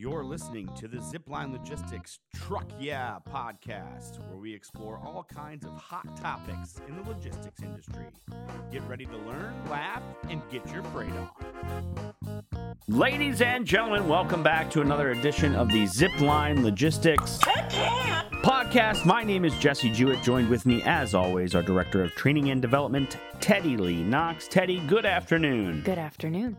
You're listening to the Zipline Logistics Truck Yeah podcast, where we explore all kinds of hot topics in the logistics industry. Get ready to learn, laugh, and get your freight on. Ladies and gentlemen, welcome back to another edition of the Zipline Logistics podcast. My name is Jesse Jewett. Joined with me, as always, our Director of Training and Development, Teddy Lee Knox. Teddy, good afternoon. Good afternoon.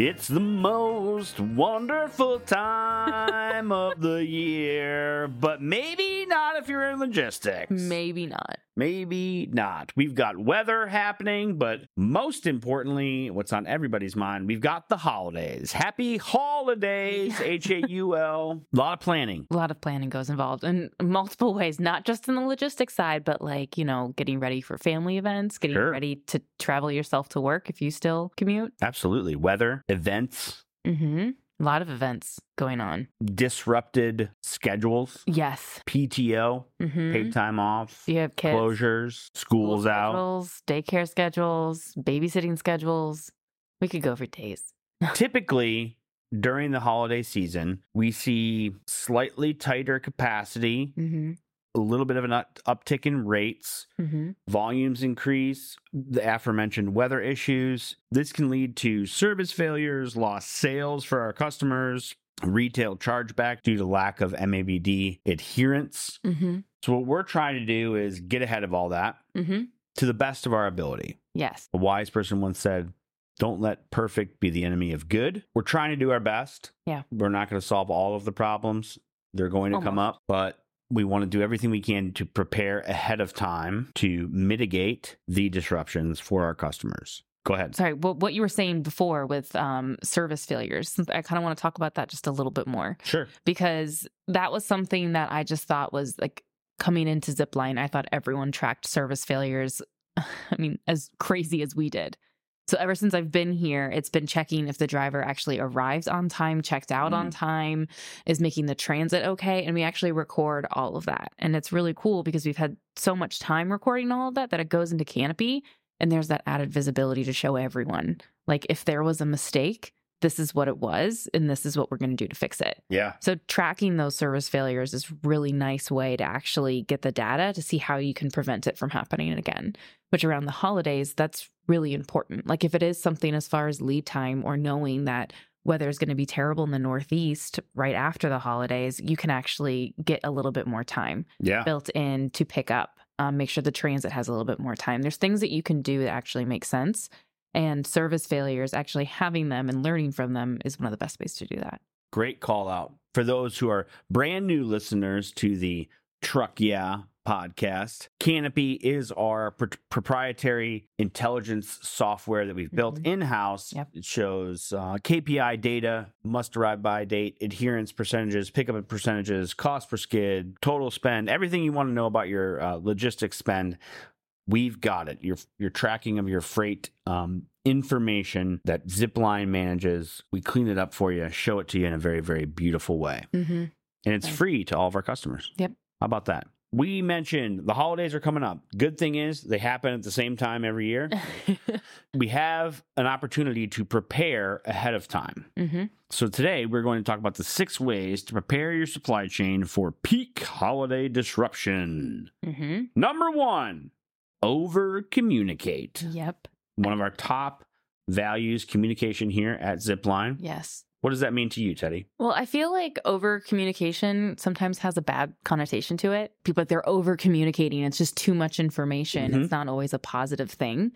It's the most wonderful time of the year, but maybe not if you're in logistics. Maybe not. Maybe not. We've got weather happening, but most importantly, what's on everybody's mind, we've got the holidays. Happy holidays, H A U L. A lot of planning. A lot of planning goes involved in multiple ways, not just in the logistics side, but like, you know, getting ready for family events, getting Sure. ready to travel yourself to work if you still commute. Absolutely. Weather, events, Mm-hmm. A lot of events going on. disrupted schedules, Yes. PTO, Mm-hmm. paid time off, You have kids. closures, schools school out. schedules, daycare schedules, babysitting schedules. We could go for days. Typically, during the holiday season, we see slightly tighter capacity, Mm-hmm. A little bit of an uptick in rates, Mm-hmm. volumes increase, the aforementioned weather issues. This can lead to service failures, lost sales for our customers, retail chargeback due to lack of MABD adherence. Mm-hmm. So, what we're trying to do is get ahead of all that Mm-hmm. to the best of our ability. Yes. A wise person once said, Don't let perfect be the enemy of good. We're trying to do our best. Yeah. We're not going to solve all of the problems. They're going to come up, but we want to do everything we can to prepare ahead of time to mitigate the disruptions for our customers. Go ahead. Sorry, what what you were saying before with um, service failures. I kind of want to talk about that just a little bit more. Sure. because that was something that I just thought was like coming into Zipline. I thought everyone tracked service failures. I mean, as crazy as we did. So ever since I've been here, it's been checking if the driver actually arrives on time, checked out on mm-hmm. time, is making the transit okay. And we actually record all of that. And it's really cool because we've had so much time recording all of that that it goes into Canopy and there's that added visibility to show everyone. Like if there was a mistake, this is what it was and this is what we're going to do to fix it. Yeah. So tracking those service failures is really nice way to actually get the data to see how you can prevent it from happening again. Which around the holidays, that's really important. Like if it is something as far as lead time or knowing that weather is going to be terrible in the Northeast right after the holidays, you can actually get a little bit more time Yeah. built in to pick up. Um, make sure the transit has a little bit more time. There's things that you can do that actually make sense. And service failures, actually having them and learning from them is one of the best ways to do that. Great call out. For those who are brand new listeners to the Truck Yeah podcast, Canopy is our pr- proprietary intelligence software that we've built Mhm. in house. Yep. It shows uh, KPI data, must arrive by date, adherence percentages, pickup percentages, cost per skid, total spend, everything you want to know about your uh, logistics spend. We've got it. Your your tracking of your freight um, information that Zipline manages. We clean it up for you, show it to you in a very very beautiful way, Mm-hmm. and it's Nice. free to all of our customers. Yep. How about that? We mentioned the holidays are coming up. Good thing is they happen at the same time every year. we have an opportunity to prepare ahead of time. mm-hmm. So today we're going to talk about the six ways to prepare your supply chain for peak holiday disruption. Mm-hmm. Number one, over communicate. Yep. One of our top values, communication here at Zipline. Yes. What does that mean to you, Teddy? Well, I feel like over communication sometimes has a bad connotation to it. People, they're over communicating. It's just too much information. Mhm. It's not always a positive thing.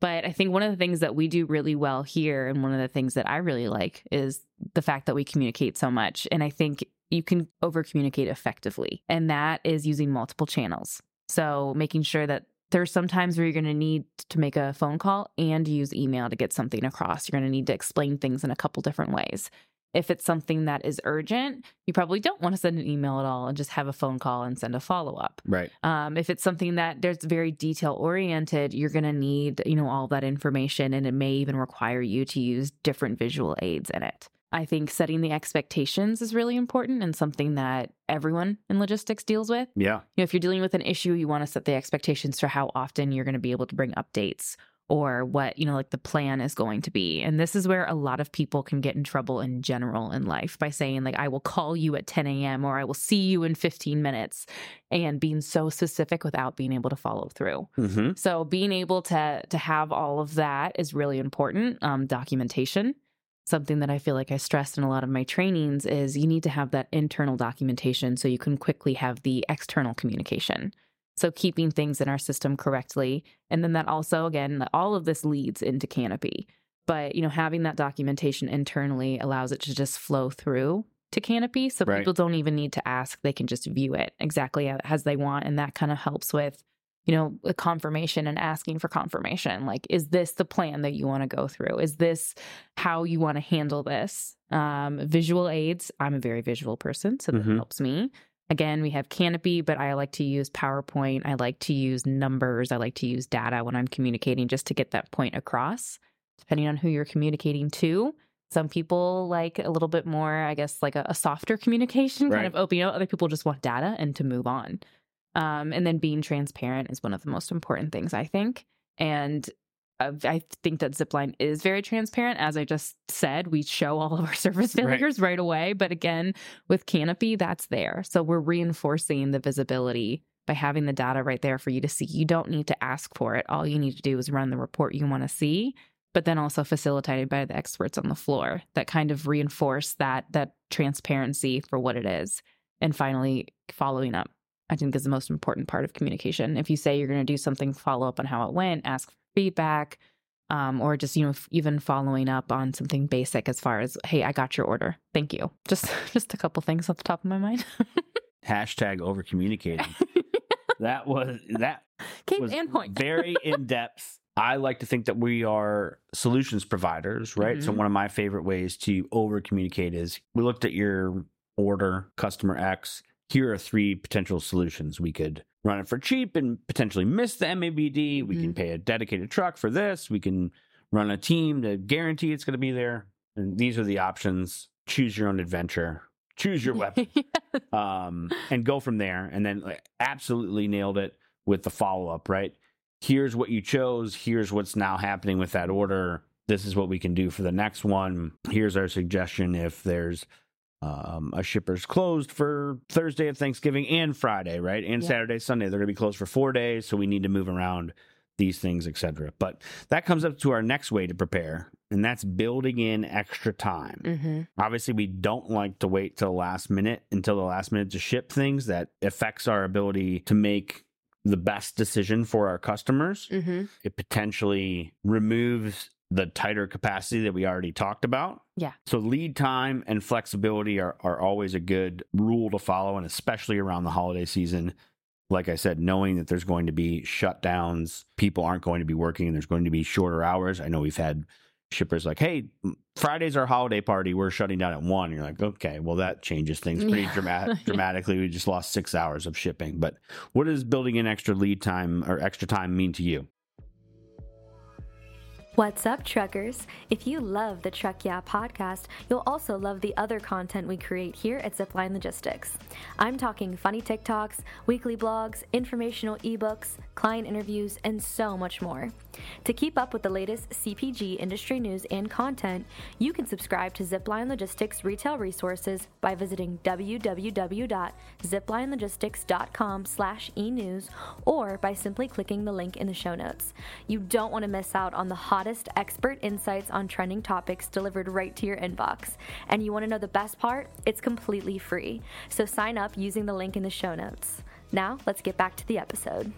But I think one of the things that we do really well here, and one of the things that I really like, is the fact that we communicate so much. And I think you can over communicate effectively. And that is using multiple channels. So making sure that there's some times where you're going to need to make a phone call and use email to get something across. You're going to need to explain things in a couple different ways. If it's something that is urgent, you probably don't want to send an email at all and just have a phone call and send a follow up. Right. Um, if it's something that there's very detail oriented, you're going to need, you know, all that information and it may even require you to use different visual aids in it. I think setting the expectations is really important and something that everyone in logistics deals with. Yeah. You know, if you're dealing with an issue, you want to set the expectations for how often you're going to be able to bring updates or what, you know, like the plan is going to be. And this is where a lot of people can get in trouble in general in life by saying, like, I will call you at 10 a.m. or I will see you in 15 minutes and being so specific without being able to follow through. Mm-hmm. So being able to to have all of that is really important. Um, documentation. Something that I feel like I stress in a lot of my trainings is you need to have that internal documentation so you can quickly have the external communication. So keeping things in our system correctly. And then that also, again, all of this leads into Canopy. But, you know, having that documentation internally allows it to just flow through to Canopy. So Right. people don't even need to ask. They can just view it exactly as they want. And that kind of helps with, you know, the confirmation and asking for confirmation. Like, is this the plan that you want to go through? Is this how you want to handle this? Um, visual aids. I'm a very visual person, so that Mhm. helps me. Again, we have Canopy, but I like to use PowerPoint. I like to use numbers. I like to use data when I'm communicating just to get that point across, depending on who you're communicating to. Some people like a little bit more, I guess, like a, a softer communication, kind of open. You know, other people just want data and to move on. Um, and then being transparent is one of the most important things, I think. And uh, I think that Zipline is very transparent. As I just said, we show all of our service Right. failures right, away. But again, with Canopy, that's there. So we're reinforcing the visibility by having the data right there for you to see. You don't need to ask for it. All you need to do is run the report you want to see, but then also facilitated by the experts on the floor that kind of reinforce that that transparency for what it is. And finally, following up. I think is the most important part of communication. If you say you're going to do something, follow up on how it went, ask for feedback, um, or just you know f- even following up on something basic as far as hey, I got your order, thank you. Just just a couple things off the top of my mind. Hashtag over communicating. that was that Case was and point. very in depth. I like to think that we are solutions providers, right? So Mhm. one of my favorite ways to over communicate is we looked at your order, customer X. Here are three potential solutions. We could run it for cheap and potentially miss the MABD. We can Mhm. pay a dedicated truck for this. We can run a team to guarantee it's going to be there. And these are the options. Choose your own adventure. Choose your weapon um, and go from there. And then like, absolutely nailed it with the follow up, right? Here's what you chose. Here's what's now happening with that order. This is what we can do for the next one. Here's our suggestion if there's um, a shipper's closed for Thursday of Thanksgiving and Friday, right? And Yeah. Saturday, Sunday. They're going to be closed for four days. So we need to move around these things, etc. But that comes up to our next way to prepare, and that's building in extra time. hmm Obviously, we don't like to wait till the last minute until the last minute to ship things. That affects our ability to make the best decision for our customers. hmm It potentially removes the tighter capacity that we already talked about. Yeah. So lead time and flexibility are, are always a good rule to follow, and especially around the holiday season. Like I said, knowing that there's going to be shutdowns, people aren't going to be working, and there's going to be shorter hours. I know we've had shippers like, "Hey, Friday's our holiday party. We're shutting down at one." And you're like, "Okay, well that changes things pretty Yeah. dramatic, Yeah. dramatically. We just lost six hours of shipping." But what does building in extra lead time or extra time mean to you? What's up, truckers? If you love the Truck Yeah podcast, you'll also love the other content we create here at Zipline Logistics. I'm talking funny TikToks, weekly blogs, informational ebooks, client interviews, and so much more. To keep up with the latest CPG industry news and content, you can subscribe to Zipline Logistics retail resources by visiting www.ziplinelogistics.com slash e-news or by simply clicking the link in the show notes. You don't want to miss out on the hottest expert insights on trending topics delivered right to your inbox. And you want to know the best part? It's completely free. So sign up using the link in the show notes. Now, let's get back to the episode.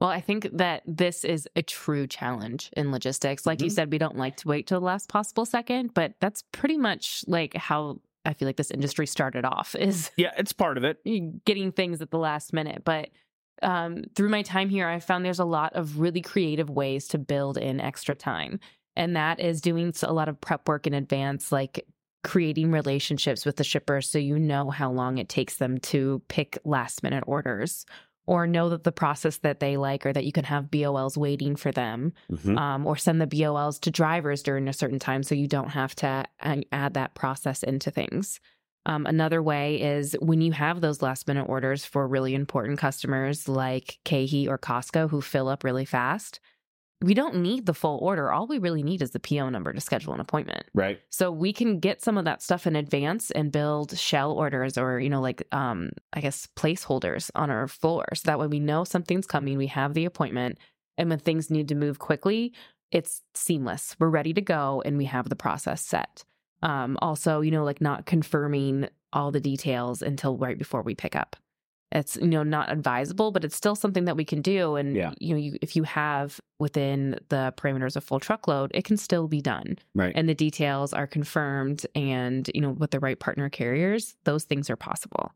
Well, I think that this is a true challenge in logistics. Like you Mhm. said, we don't like to wait till the last possible second, but that's pretty much like how I feel like this industry started off is Yeah, it's part of it. getting things at the last minute. But um, through my time here, I found there's a lot of really creative ways to build in extra time. And that is doing a lot of prep work in advance, like creating relationships with the shipper so you know how long it takes them to pick last minute orders or know that the process that they like or that you can have BOLs waiting for them Mhm. um, or send the BOLs to drivers during a certain time so you don't have to add that process into things. Um, another way is when you have those last minute orders for really important customers like KeHE or Costco who fill up really fast. We don't need the full order. All we really need is the PO number to schedule an appointment. Right. So we can get some of that stuff in advance and build shell orders or, you know, like um I guess placeholders on our floor. So that way we know something's coming, we have the appointment, and when things need to move quickly, it's seamless. We're ready to go and we have the process set. Um also, you know, like not confirming all the details until right before we pick up it's you know not advisable but it's still something that we can do and Yeah. you know you, if you have within the parameters of full truckload it can still be done Right. and the details are confirmed and you know with the right partner carriers those things are possible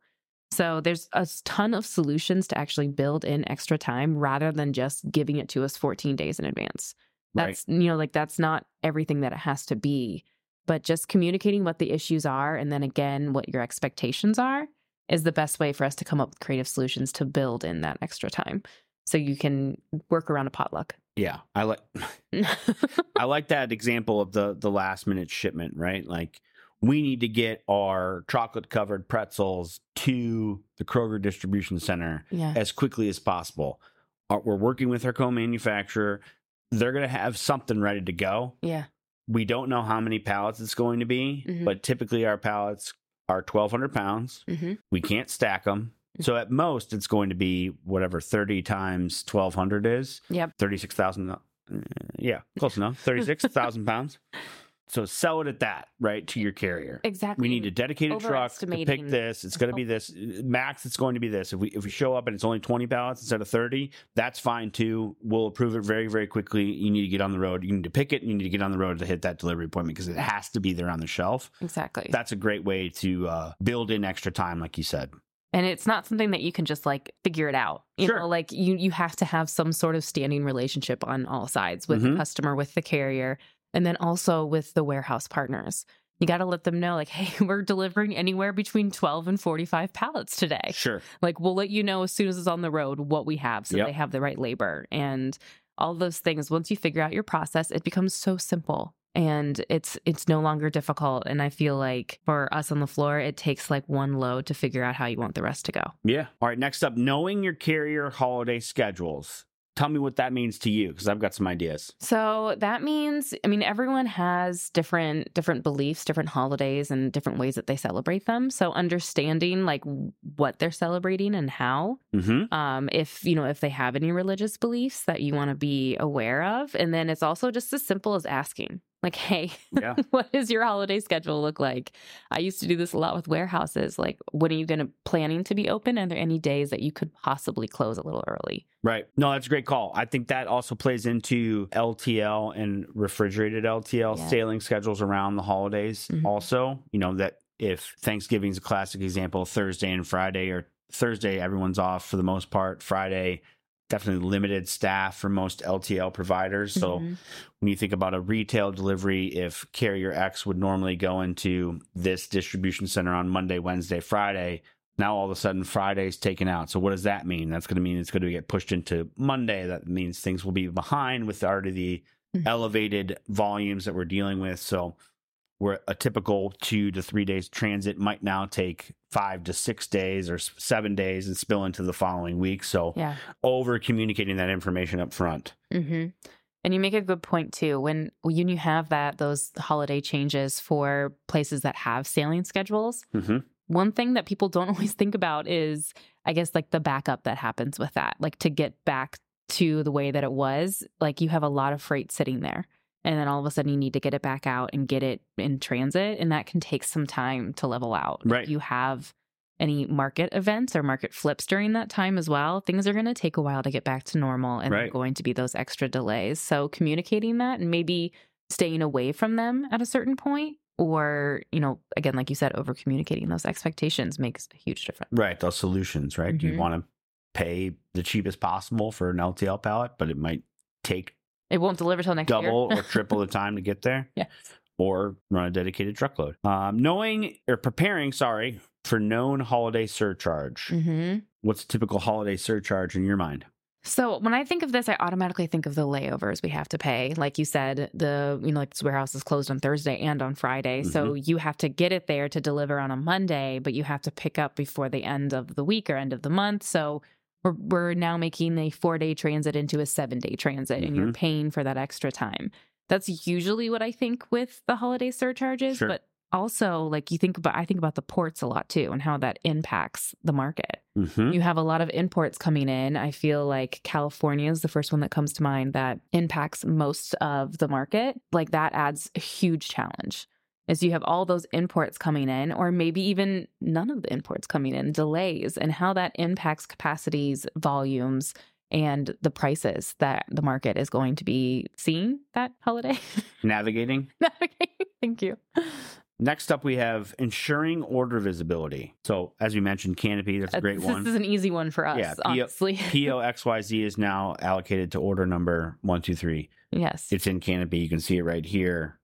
so there's a ton of solutions to actually build in extra time rather than just giving it to us 14 days in advance Right. that's you know like that's not everything that it has to be but just communicating what the issues are and then again what your expectations are is the best way for us to come up with creative solutions to build in that extra time so you can work around a potluck yeah. I like I like that example of the the last minute shipment, right? Like we need to get our chocolate covered pretzels to the Kroger distribution center yeah as quickly as possible. Uh, We're working with our co-manufacturer. They're going to have something ready to go. yeah We don't know how many pallets it's going to be, Mhm. but typically our pallets are 1,200 pounds. hmm We can't stack them. So at most, it's going to be whatever 30 times 1,200 is. Yep. 36,000. uh, Yeah, close enough. 36,000 pounds. So sell it at that, right, to your carrier. exactly We need a dedicated truck to pick this. It's going to be this max. It's going to be this. If we if we show up and it's only twenty pallets instead of thirty, that's fine too. We'll approve it very very quickly. You need to get on the road. You need to pick it. And you need to get on the road to hit that delivery appointment because it has to be there on the shelf. exactly That's a great way to uh, build in extra time, like you said. and it's not something that you can just like figure it out you Sure. know like you you have to have some sort of standing relationship on all sides with Mhm. the customer with the carrier and then also with the warehouse partners you got to let them know like hey we're delivering anywhere between 12 and 45 pallets today Sure. like we'll let you know as soon as it's on the road what we have so Yep. they have the right labor and all those things once you figure out your process it becomes so simple and it's it's no longer difficult and i feel like for us on the floor it takes like one load to figure out how you want the rest to go Yeah. All right. Next up, knowing your carrier holiday schedules. Tell me what that means to you because I've got some ideas. So that means I mean everyone has different different beliefs, different holidays and different ways that they celebrate them. So understanding like what they're celebrating and how Mm-hmm. um if you know if they have any religious beliefs that you want to be aware of and then it's also just as simple as asking like hey Yeah. what does your holiday schedule look like i used to do this a lot with warehouses like when are you going to planning to be open are there any days that you could possibly close a little early Right. No, that's a great call. I think that also plays into LTL and refrigerated LTL Yeah. sailing schedules around the holidays. Mhm. Also, you know, that if Thanksgiving's a classic example, Thursday and Friday, or Thursday, everyone's off for the most part. Friday, definitely limited staff for most LTL providers. So Mhm. when you think about a retail delivery, if carrier X would normally go into this distribution center on Monday, Wednesday, Friday, now all of a sudden Friday's taken out. So what does that mean? That's going to mean it's going to get pushed into Monday. That means things will be behind with already the Mhm. elevated volumes that we're dealing with. So where a typical two to three days transit might now take five to six days or seven days and spill into the following week. So yeah over communicating that information up front. hmm And you make a good point too. When when you have that those holiday changes for places that have sailing schedules, hmm one thing that people don't always think about is, I guess, like the backup that happens with that. Like to get back to the way that it was, like you have a lot of freight sitting there. And then all of a sudden you need to get it back out and get it in transit. And that can take some time to level out. If Right. you have any market events or market flips during that time as well, things are going to take a while to get back to normal and there are going to be those extra delays. So communicating that and maybe staying away from them at a certain point or, you know, again, like you said, over communicating those expectations makes a huge difference. Right. Those solutions, right? You Mhm. want to pay the cheapest possible for an LTL pallet, but it might take It won't deliver till next year. double year. or triple the time to get there. Yes. Or run a dedicated truckload. Um, knowing or preparing, sorry, for known holiday surcharge. hmm What's a typical holiday surcharge in your mind? So when I think of this, I automatically think of the layovers we have to pay. Like you said, the you know like this warehouse is closed on Thursday and on Friday, so you have to get it there to deliver on a Monday, but you have to pick up before the end of the week or end of the month. So we're, we're now making a four day transit into a seven day transit and you're Mhm. paying for that extra time. That's usually what I think with the holiday surcharges, Sure. but also like you think about I think about the ports a lot too and how that impacts the market. Mhm. You have a lot of imports coming in. I feel like California is the first one that comes to mind that impacts most of the market. Like that adds a huge challenge. Is you have all those imports coming in, or maybe even none of the imports coming in, delays, and how that impacts capacities, volumes, and the prices that the market is going to be seeing that holiday. Navigating. okay, thank you. Next up, we have ensuring order visibility. So, as we mentioned, Canopy, that's a uh, great this one. This is an easy one for us, Yeah, P- honestly. POXYZ is now allocated to order number 123. yes. It's in Canopy. You can see it right here.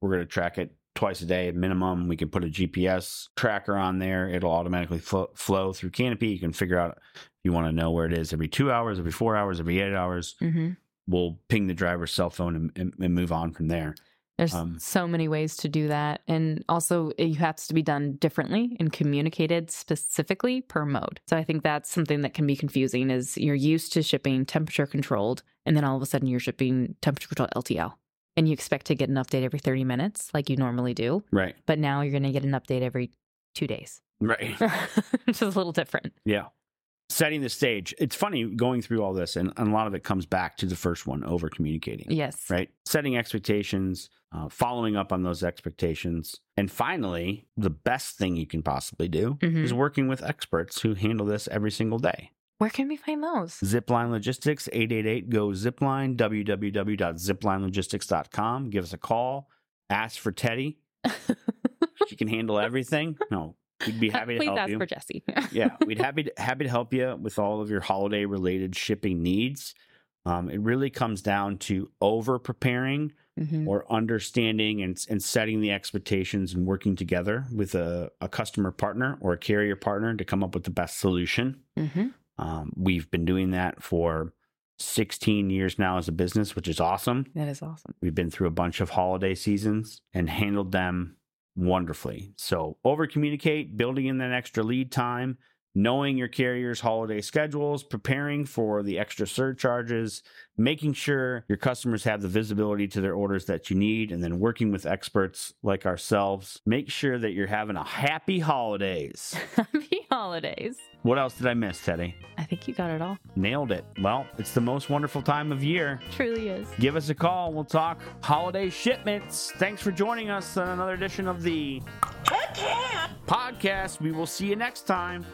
We're going to track it twice a day minimum. We can put a GPS tracker on there. It'll automatically flo- flow through Canopy. You can figure out if you want to know where it is every two hours, every four hours, every eight hours. hmm We'll ping the driver's cell phone and, and, and move on from there. There's Um, so many ways to do that. And also, it has to be done differently and communicated specifically per mode. So I think that's something that can be confusing is you're used to shipping temperature controlled, and then all of a sudden you're shipping temperature controlled LTL. And you expect to get an update every 30 minutes like you normally do. Right. But now you're going to get an update every two days, Right. which is a little different. Yeah. Setting the stage. It's funny going through all this, and, and a lot of it comes back to the first one over communicating. Yes. Right. Setting expectations, uh, following up on those expectations. And finally, the best thing you can possibly do Mhm. is working with experts who handle this every single day. Where can we find those? Zipline Logistics, 888 GO Zipline, www.ziplinelogistics.com. Give us a call. Ask for Teddy. she can handle everything. No, we'd be happy to help you. Please help ask you. for Jesse. yeah, we'd happy to, happy to help you with all of your holiday related shipping needs. Um, it really comes down to over preparing Mhm. or understanding and, and setting the expectations and working together with a, a customer partner or a carrier partner to come up with the best solution. Mhm. Um, we've been doing that for 16 years now as a business, which is awesome. That is awesome. We've been through a bunch of holiday seasons and handled them wonderfully. So, over communicate, building in that extra lead time, knowing your carrier's holiday schedules, preparing for the extra surcharges, making sure your customers have the visibility to their orders that you need, and then working with experts like ourselves. Make sure that you're having a happy holidays. Happy holidays. What else did I miss, Teddy? I think you got it all. Nailed it. Well, it's the most wonderful time of year. Truly is. Give us a call. We'll talk holiday shipments. Thanks for joining us on another edition of the podcast. We will see you next time.